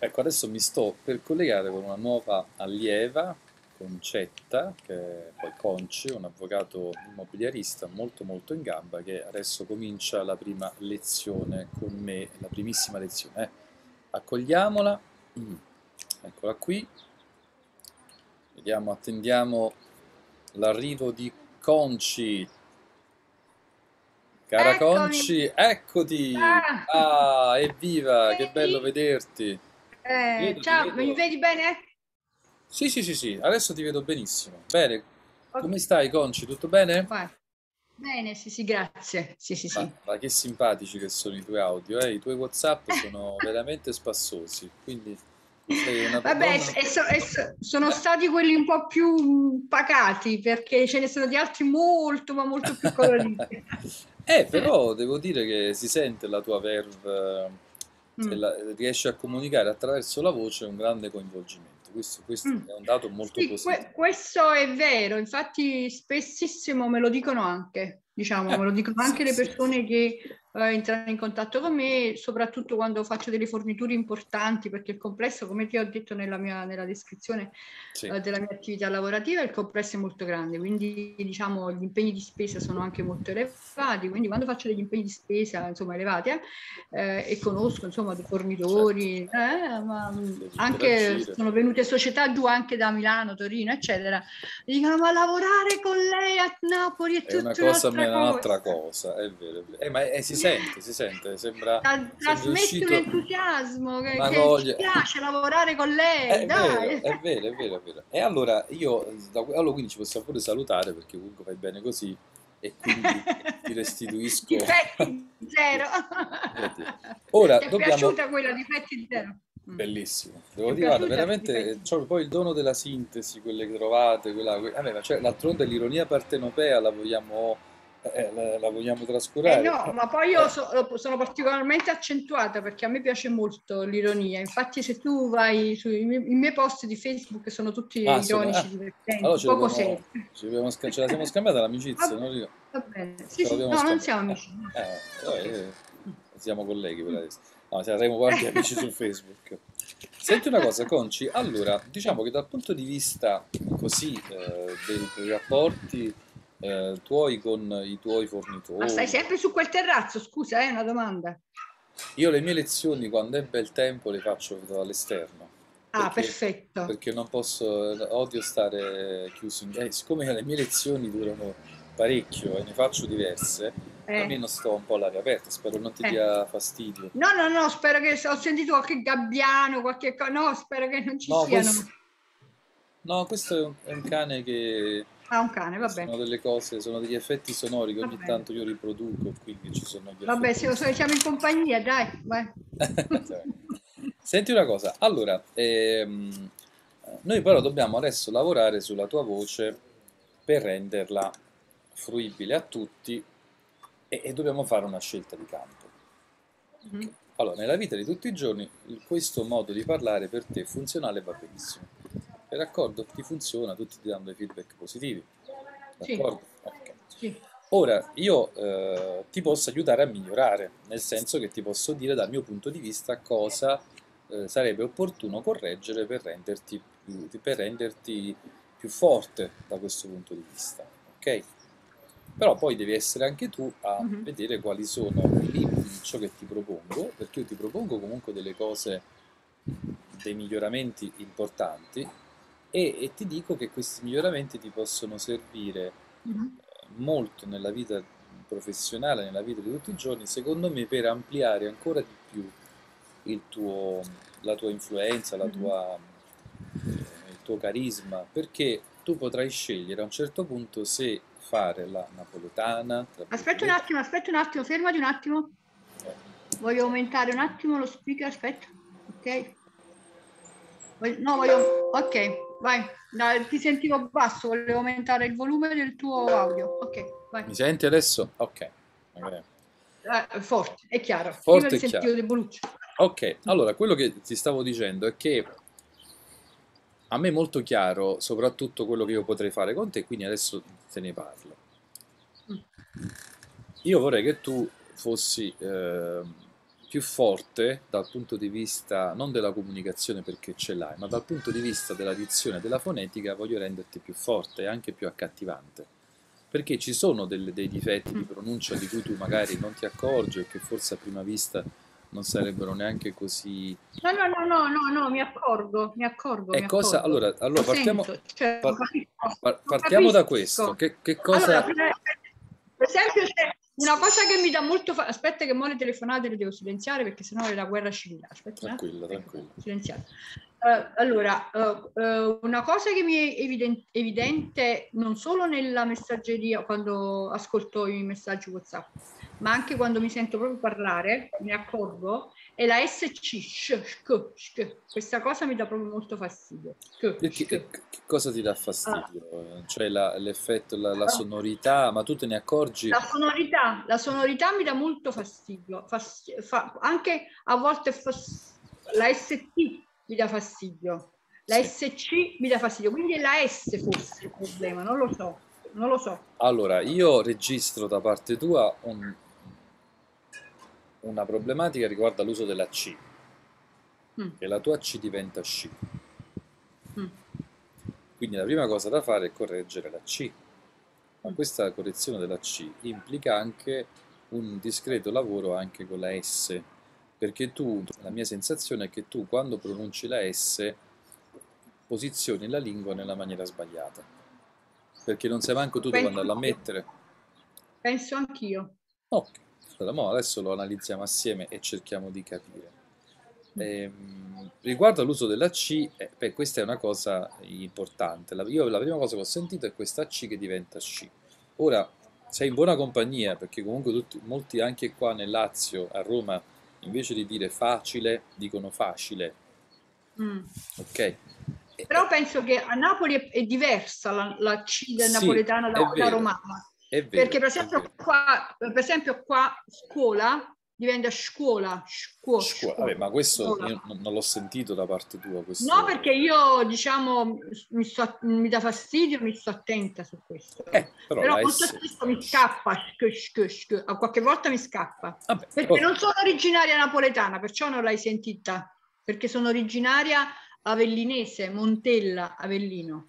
Ecco, adesso mi sto per collegare con una nuova allieva, Concetta, che è poi Conci, un avvocato immobiliarista molto molto in gamba, che adesso comincia la prima lezione con me, la primissima lezione. Eh. Accogliamola, mm. eccola qui, vediamo, attendiamo l'arrivo di Conci. Cara Eccomi. Conci, eccoti! Ah. Ah, evviva, che Vedi? bello vederti! Eh, Vedo, ciao, vedo. mi vedi bene? Sì, sì, sì, sì, adesso ti vedo benissimo. Bene, Ok. come stai, Conci? Tutto bene? Vai. Bene, sì, sì, grazie. Sì, sì, sì. Ma, ma che simpatici che sono i tuoi audio, eh? I tuoi WhatsApp sono veramente spassosi, quindi Vabbè, e so- e so- sono stati quelli un po' più pacati perché ce ne sono di altri molto, ma molto più coloriti. Eh, però devo dire che si sente la tua verve, Mm. la- riesci a comunicare attraverso la voce un grande coinvolgimento. Questo, questo Mm. è un dato molto Sì, positivo. que- questo è vero, infatti spessissimo me lo dicono anche, diciamo, me lo dicono anche le Sì, sì. persone che eh, entrano in contatto con me, soprattutto quando faccio delle forniture importanti, perché il complesso, come ti ho detto nella mia nella descrizione Sì. eh, della mia attività lavorativa, il complesso è molto grande, quindi diciamo gli impegni di spesa sono anche molto elevati, quindi quando faccio degli impegni di spesa insomma elevati eh, eh, e conosco insomma dei fornitori, eh, ma mh, Devi anche sono venute società giù anche da Milano, Torino, eccetera, mi dicono ma lavorare con lei a Napoli è È una cosa, ma è un'altra cosa, è vero, è vero. Eh, ma è- si sente, si sente, sembra, sembra Trasmette un entusiasmo che, che voglia. piace lavorare con lei, È dai. vero, è vero, è vero, è vero. E allora io, da- allora quindi ci possiamo pure salutare perché comunque fai bene così e quindi ti restituisco. Difetti zero. Ora Ti è dobbiamo- piaciuta quella difetti zero? Mm. Bellissimo, devo dire, guarda, veramente c'ho poi il dono della sintesi, quelle che trovate, quella, que- vabbè, ma cioè, d'altronde l'ironia partenopea la vogliamo, eh, la, la vogliamo Eh trascurare. no, ma poi io Eh, so- sono particolarmente accentuata perché a me piace molto l'ironia. Infatti, se tu vai sui miei, miei post di Facebook sono tutti Ah, sono- ironici, ah, divertenti, allora poco l'abbiamo- seri. ci abbiamo sca- ce la siamo scambiata l'amicizia, Va- no? Va bene. Sì, sì, no, non siamo amici. Eh, eh, eh, siamo colleghi per adesso. No, saremo quanti amici su Facebook. Senti una cosa, Conci, allora, diciamo che dal punto di vista così eh, dei, dei rapporti eh, tuoi con i tuoi fornitori, Ma stai sempre su quel terrazzo? Scusa, è una domanda. io le mie lezioni quando è bel tempo le faccio dall'esterno. Ah, perché- perfetto. Perché non posso, odio stare chiuso in... eh, siccome le mie lezioni durano parecchio e ne faccio diverse, Eh. almeno sto un po' all'aria aperta, spero non ti Eh. dia fastidio. No, no, no, spero che ho sentito qualche gabbiano, qualche cosa. No, spero che non ci No, siano. questo, no, questo è un, è un cane che Ah, un cane, va sono delle cose, sono degli effetti sonori che ogni bene. tanto io riproduco, quindi ci sono gli Vabbè, se, se siamo in compagnia, dai, vai. Senti una cosa, allora, ehm, noi però dobbiamo adesso lavorare sulla tua voce per renderla fruibile a tutti e, e dobbiamo fare una scelta di campo. Mhm. Allora, nella vita di tutti i giorni questo modo di parlare per te funzionale e va benissimo. È d'accordo? Ti funziona, tutti ti danno dei feedback positivi. Sì. D'accordo? Ok. Sì. Ora, io eh, ti posso aiutare a migliorare, nel senso che ti posso dire dal mio punto di vista cosa eh, sarebbe opportuno correggere per renderti, più, per renderti più forte da questo punto di vista, ok? Però poi devi essere anche tu a Mhm. vedere quali sono i limiti di ciò che ti propongo, perché io ti propongo comunque delle cose, dei miglioramenti importanti e, e ti dico che questi miglioramenti ti possono servire Mhm. molto nella vita professionale, nella vita di tutti i giorni, secondo me per ampliare ancora di più il tuo, la tua influenza, la Mhm. tua, eh, il tuo carisma, perché tu potrai scegliere a un certo punto se fare la napoletana. tra Aspetta un attimo, aspetta un attimo, fermati un attimo. virgolette. Voglio aumentare un attimo lo speaker, aspetta. Ok. Voglio- No, voglio... Ok, vai. No, ti sentivo basso, volevo aumentare il volume del tuo audio. Ok, vai. Mi senti adesso? Ok. Ok. Eh, forte, è chiaro. Forte ti e chiaro. deboluccio. Ok, allora quello che ti stavo dicendo è che a me è molto chiaro soprattutto quello che io potrei fare con te, quindi adesso te ne parlo. Mm. Io vorrei che tu fossi eh, più forte dal punto di vista non della comunicazione perché ce l'hai, ma dal punto di vista della dizione e della fonetica voglio renderti più forte e anche più accattivante. Perché ci sono delle- dei difetti di pronuncia di cui tu magari non ti accorgi e che forse a prima vista non sarebbero neanche così... No, no, no, no, no, no, mi accorgo, mi accorgo. E mi cosa... accorgo. Allora, allora Lo partiamo, sento, cioè, par- par- partiamo da questo. Che, che Allora, cosa... per per esempio, c'è una cosa che mi dà molto fa- Aspetta che mo le telefonate le devo silenziare perché sennò è la guerra civile. Aspetta, Tranquilla, attimo. tranquilla. Ecco, silenziare. Eh, allora, eh, eh, una cosa che mi è eviden- evidente non solo nella messaggeria, quando ascolto i messaggi WhatsApp, ma anche quando mi sento proprio parlare, mi accorgo, è la SC, sh, shk, shk. Questa cosa mi dà proprio molto fastidio. Che che cosa ti dà fastidio? Cioè la- l'effetto, la, la sonorità, ma tu te ne accorgi? La sonorità, la sonorità mi dà molto fastidio, Fasti- fa- anche a volte fas- la ST mi dà fastidio, la Sì. SC mi dà fastidio, quindi è la S forse il problema, non lo so, non lo so. Allora, io registro da parte tua un- una problematica riguardo all'uso della C, Mm, che la tua C diventa sci. mm. Quindi la prima cosa da fare è correggere la C. Ma Mm. questa correzione della C implica anche un discreto lavoro anche con la S, perché tu, la mia sensazione è che tu quando pronunci la S posizioni la lingua nella maniera sbagliata, perché non sai manco tu dove andarla a mettere. Penso anch'io. Ok, allora, mo adesso lo analizziamo assieme e cerchiamo di capire. Ehm, riguardo all'uso della C, eh, beh, questa è una cosa importante. La, io la prima cosa che ho sentito è questa C che diventa sci. Ora, sei in buona compagnia perché comunque tutti- molti anche qua nel Lazio, a Roma, invece di dire facile, dicono facile, Mm. ok? E- Però penso che a Napoli è, diversa la, la C del Sì, napoletano da, vero, romana. Vero, Perché per esempio qua, per esempio qua scuola diventa scuola, scuola, Scuola, vabbè, ma questo non l'ho sentito da parte tua. Questo... No, perché io diciamo mi, sto- mi dà fastidio, mi sto attenta su questo. Eh, però, Però molto S... spesso mi scappa, shk, shk, shk. a qualche volta mi scappa. Vabbè, Perché oh, non sono originaria napoletana, perciò non l'hai sentita. Perché sono originaria avellinese, Montella, Avellino.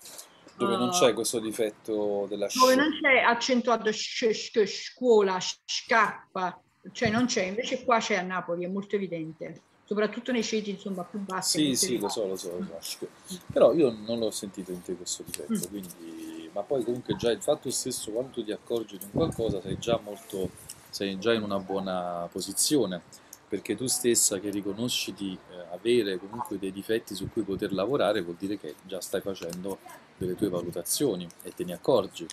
Dove non c'è questo difetto della dove sci. non c'è accentuato sh, sh, scuola, scappa, cioè non c'è, invece qua c'è a Napoli, è molto evidente, soprattutto nei ceti insomma più bassi. Sì, sì, lo so, lo so, lo so. Però io non l'ho sentito in te questo difetto, Mm. quindi... Ma poi comunque già il fatto stesso, quando tu ti accorgi di un qualcosa, sei già molto... sei già in una buona posizione, perché tu stessa che riconosci di eh, avere comunque dei difetti su cui poter lavorare, vuol dire che già stai facendo delle tue valutazioni e te ne accorgi.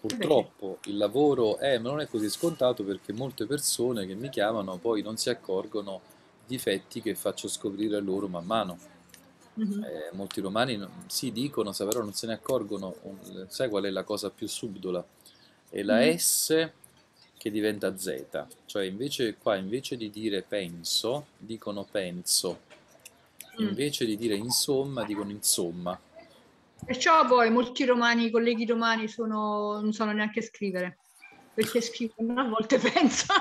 Purtroppo il lavoro è, ma non è così scontato perché molte persone che mi chiamano poi non si accorgono di difetti che faccio scoprire loro man mano. Mhm. Eh, molti romani sì dicono, però non se ne accorgono. Sai qual è la cosa più subdola? È la Mm. S che diventa Z, cioè invece qua invece di dire penso, dicono penso, Mm. invece di dire insomma, dicono insomma. Perciò poi molti romani, i colleghi romani sono, non sanno neanche scrivere, perché scrivono a volte pensa.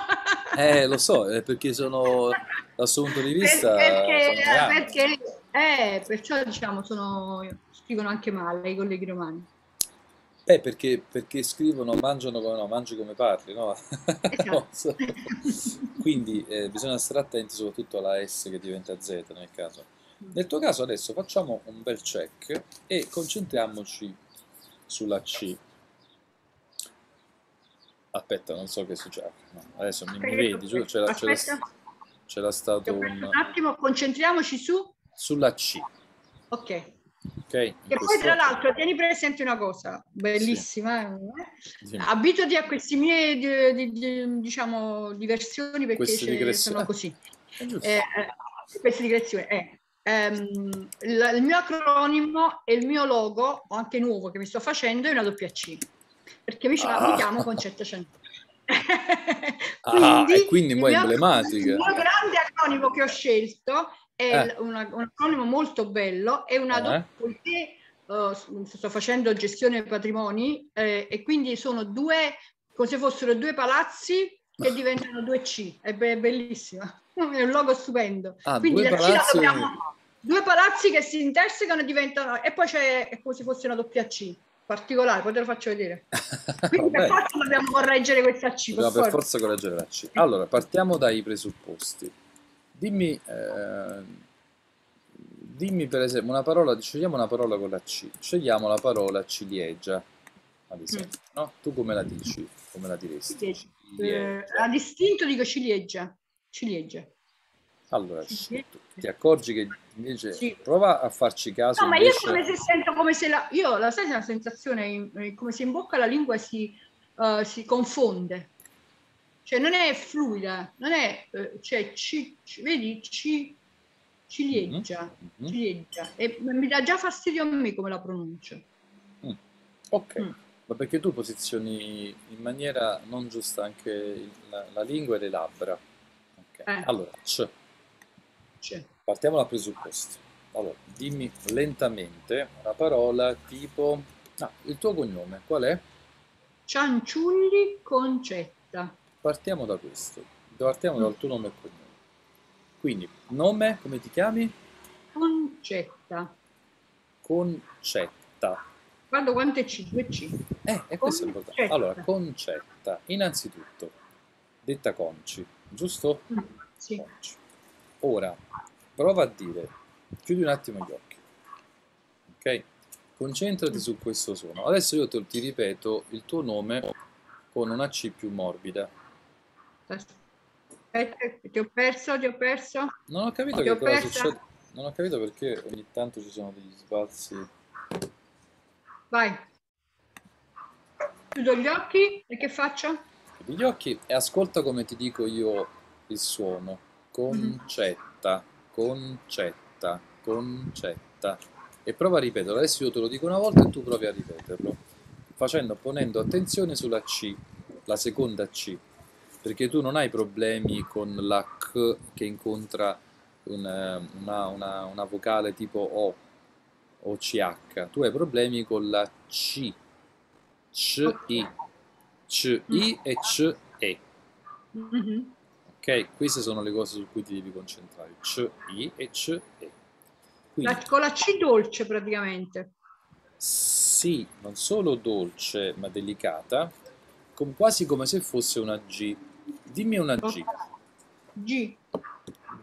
Eh, lo so, è perché sono dal suo punto di vista perché, grandi. perché eh, perciò diciamo sono, scrivono anche male i colleghi romani. Eh, perché, perché scrivono mangiano come no, mangi come parli, no? So. Quindi eh, bisogna stare attenti soprattutto alla S che diventa Z nel caso. Nel tuo caso adesso facciamo un bel check e concentriamoci sulla C. Aspetta, non so che succede. No, adesso mi, mi vedi, giuro, c'era, c'era, stato un... un attimo, concentriamoci su. Sulla C. Ok, Ok? In Che poi tra l'altro tieni presente una cosa bellissima, eh? Dimmi. abituati a questi miei di- di- di- diciamo diversioni perché Queste digressioni. sono così. Eh, eh, queste digressioni. eh. Ehm, la- il mio acronimo e il mio logo, anche nuovo che mi sto facendo, è una doppia C, perché mi, Ah. mi chiamo Concetta Centeno. Ah, e quindi mio- emblematica. Il mio grande acronimo che ho scelto è Eh. una- un acronimo molto bello, è una Eh. doppia, poiché eh, s- sto facendo gestione patrimoni eh, e quindi sono due, come se fossero due palazzi che diventano due C, è, be- bellissima, è un logo stupendo. Ah, quindi due palazzi- dobbiamo- due palazzi che si intersecano e diventano, e poi c'è è come se fosse una doppia C, particolare, poi te lo faccio vedere. Quindi per forza dobbiamo correggere questa C, per per forza. forza correggere la C. Allora, partiamo dai presupposti. Dimmi, eh, dimmi per esempio una parola, scegliamo una parola con la C. Scegliamo la parola ciliegia, ad esempio, no? Tu come la dici? Come la diresti? Ciliegia. Eh, Ciliegia. a distinto dico ciliegia. Ciliegia. Allora, ti accorgi che invece Sì. prova a farci caso No, ma io come se sento come se la. Io la sai, la sensazione eh, come se in bocca la lingua si, eh, si confonde. Cioè non è fluida, non è. eh, cioè, ci, ci- vedi, ci, ciliegia. Mhm. ciliegia. E mi dà già fastidio a me come la pronuncio. Ok, Mm. ma perché tu posizioni in maniera non giusta anche il- la, la lingua e le labbra. Ok, Eh. Allora, C. Cioè, Partiamo dal presupposto. Allora, dimmi lentamente una parola tipo... Ah, il tuo cognome, qual è? cianciulli concetta. Partiamo da questo. Partiamo dal tuo nome e cognome. Quindi, nome, come ti chiami? Concetta. Concetta. Guarda quante C, due C. Eh, e questo è importante. Allora, concetta. Innanzitutto, detta conci, giusto? Mm, Sì. Conci. Ora, prova a dire, chiudi un attimo gli occhi, ok? Concentrati Mm. su questo suono. Adesso io te- ti ripeto il tuo nome con una C più morbida. Aspetta, ti ho perso, ti ho perso. Non ho capito Ti che cosa persa. succede. Non ho capito perché ogni tanto ci sono degli sbalzi. Vai. Chiudo gli occhi e che faccio? Chiudi gli occhi e ascolta come ti dico io il suono. Concetta, concetta, concetta. E prova a ripeterlo. Adesso io te lo dico una volta e tu provi a ripeterlo. Facendo, ponendo attenzione sulla C, la seconda C. Perché tu non hai problemi con la C che incontra un, eh, una, una- una vocale tipo O o CH. Tu hai problemi con la C. C-I. C-I e C-E. Mhm. Ok, queste sono le cose su cui ti devi concentrare. C, I e C, E. Quindi, La- con la C dolce praticamente. sì, non solo dolce ma delicata, com- quasi come se fosse una G. Dimmi una G. G,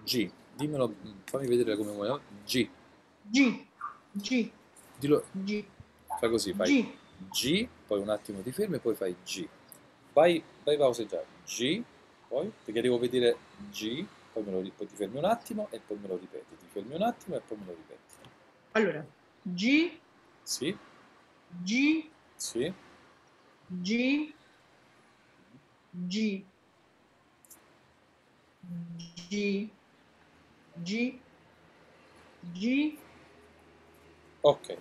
G. Dimmelo, fammi vedere come vuoi. G. G, G, Dillo, G, fai così, fai G. G, poi un attimo ti fermi e poi fai G. Vai, vai pauseggiare. G, poi, perché devo vedere G, poi, me lo, poi ti fermi un attimo e poi me lo ripeti. Ti fermi un attimo e poi me lo ripeti. Allora, G, Sì, G, sì. G, G, G, G, G, Ok.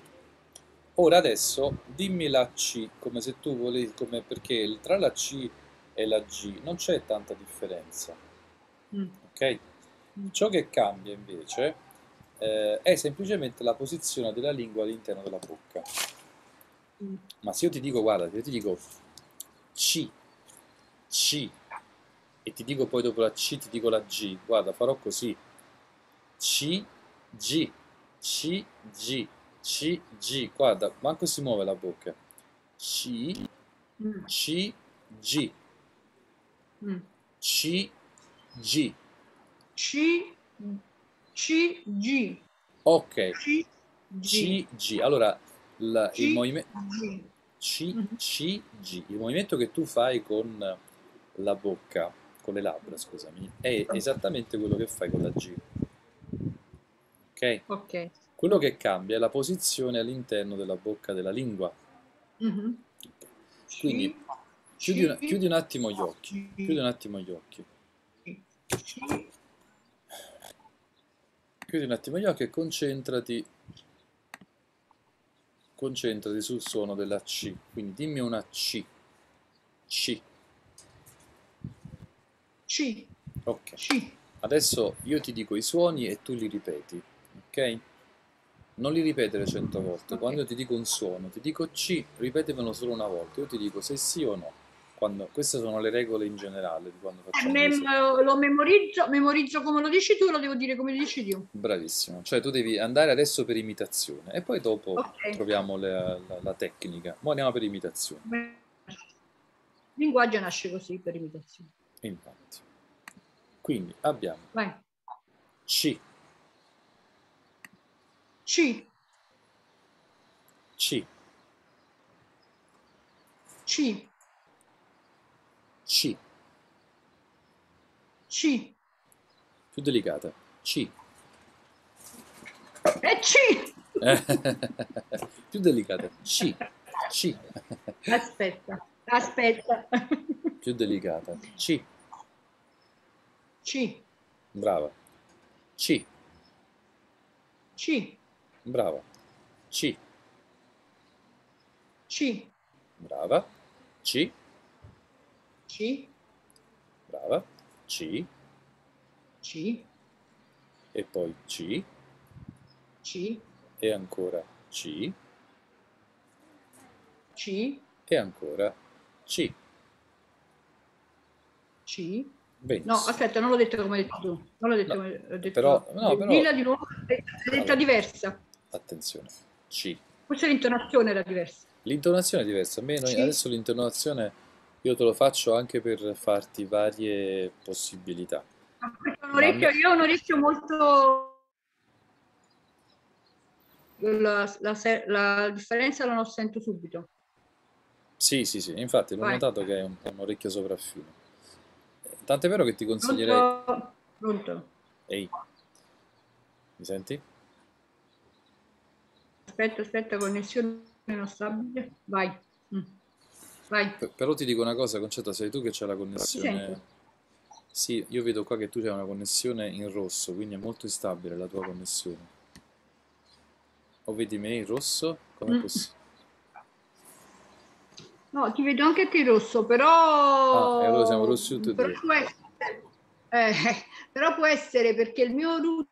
Ora adesso dimmi la C come se tu volevi, come perché tra la C e la G non c'è tanta differenza, Mm. ok? Ciò che cambia invece eh, è semplicemente la posizione della lingua all'interno della bocca. Mm. Ma se io ti dico, guarda, se io ti dico C, C, e ti dico poi dopo la C ti dico la G, guarda, farò così. C, G, C, G, C, G, guarda, manco si muove la bocca. C, Mm. C, G, Mm. C, G. C, C, G, Ok, C, G, G. Allora, la- il movimento. C, Mhm. C, G. Il movimento che tu fai con la bocca, con le labbra, scusami, è esattamente quello che fai con la G. Ok? Ok. Quello che cambia è la posizione all'interno della bocca della lingua. Mhm. Quindi chiudi, ci, chiudi un attimo gli occhi, chiudi un attimo gli occhi, chiudi un attimo gli occhi e concentrati, concentrati sul suono della C. Quindi dimmi una C. C. ci, Ok. ci. Adesso io ti dico i suoni e tu li ripeti, ok? Non li ripetere cento volte. Ok. Quando io ti dico un suono, ti dico C, ripetemelo solo una volta. Io ti dico se sì o no. Quando- queste sono le regole in generale di quando Eh, facciamo mem- questo. lo memorizzo, memorizzo come lo dici tu, lo devo dire come lo dici tu. Bravissimo. Cioè tu devi andare adesso per imitazione e poi dopo Ok. troviamo la, la- la tecnica. Ora andiamo per imitazione. Il linguaggio nasce così per imitazione. Infatti. Quindi abbiamo Vai. C, Ci, C, ci, C, ci. più delicata. C. E ci. più delicata. C, C. Aspetta, aspetta. più delicata. C, Ci, brava. C, ci, brava. C, ci, brava. C, ci, brava. C. Ci, e poi C. Ci, e ancora C. Ci, e ancora C. ci. Benissimo. No, aspetta, non l'ho detto come hai detto tu. Non l'ho detto No, come ho detto però- no, però- Dilla di nuovo, l'hai detta Allora. diversa. Attenzione. C. Forse l'intonazione era diversa. L'intonazione è diversa. A me noi- adesso l'intonazione io te lo faccio anche per farti varie possibilità. È un orecchio, io ho un orecchio molto... La, la la differenza la sento subito. Sì, sì, sì, infatti l'ho Vai. notato che è un, è un orecchio sopraffino. Tant'è vero che ti consiglierei... Pronto? Pronto? Ehi, mi senti? Aspetta, aspetta, connessione non stabile. Vai. Mm. Vai. P- però ti dico una cosa, Concetta, sei tu che c'è la connessione... Sì, io vedo qua che tu c'hai una connessione in rosso, quindi è molto instabile la tua connessione. O vedi me in rosso? Com'è Mm. possibile? No, ti vedo anche te rosso, però... Ah, allora siamo rossi tutti e però può essere, eh, però può essere perché il mio router,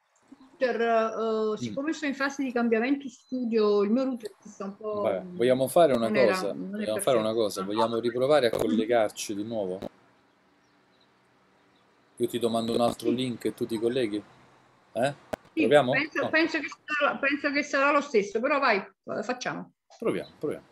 Mm. eh, siccome sto in fase di cambiamento studio, il mio router si sta un po'... Vabbè, vogliamo fare una era- cosa? è Vogliamo fare una cosa? Vogliamo riprovare a collegarci di nuovo? Io ti domando un altro link e tu ti colleghi? Eh? Sì, Proviamo? penso, No. penso che sarà, penso che sarà lo stesso, però vai, facciamo. Proviamo, proviamo.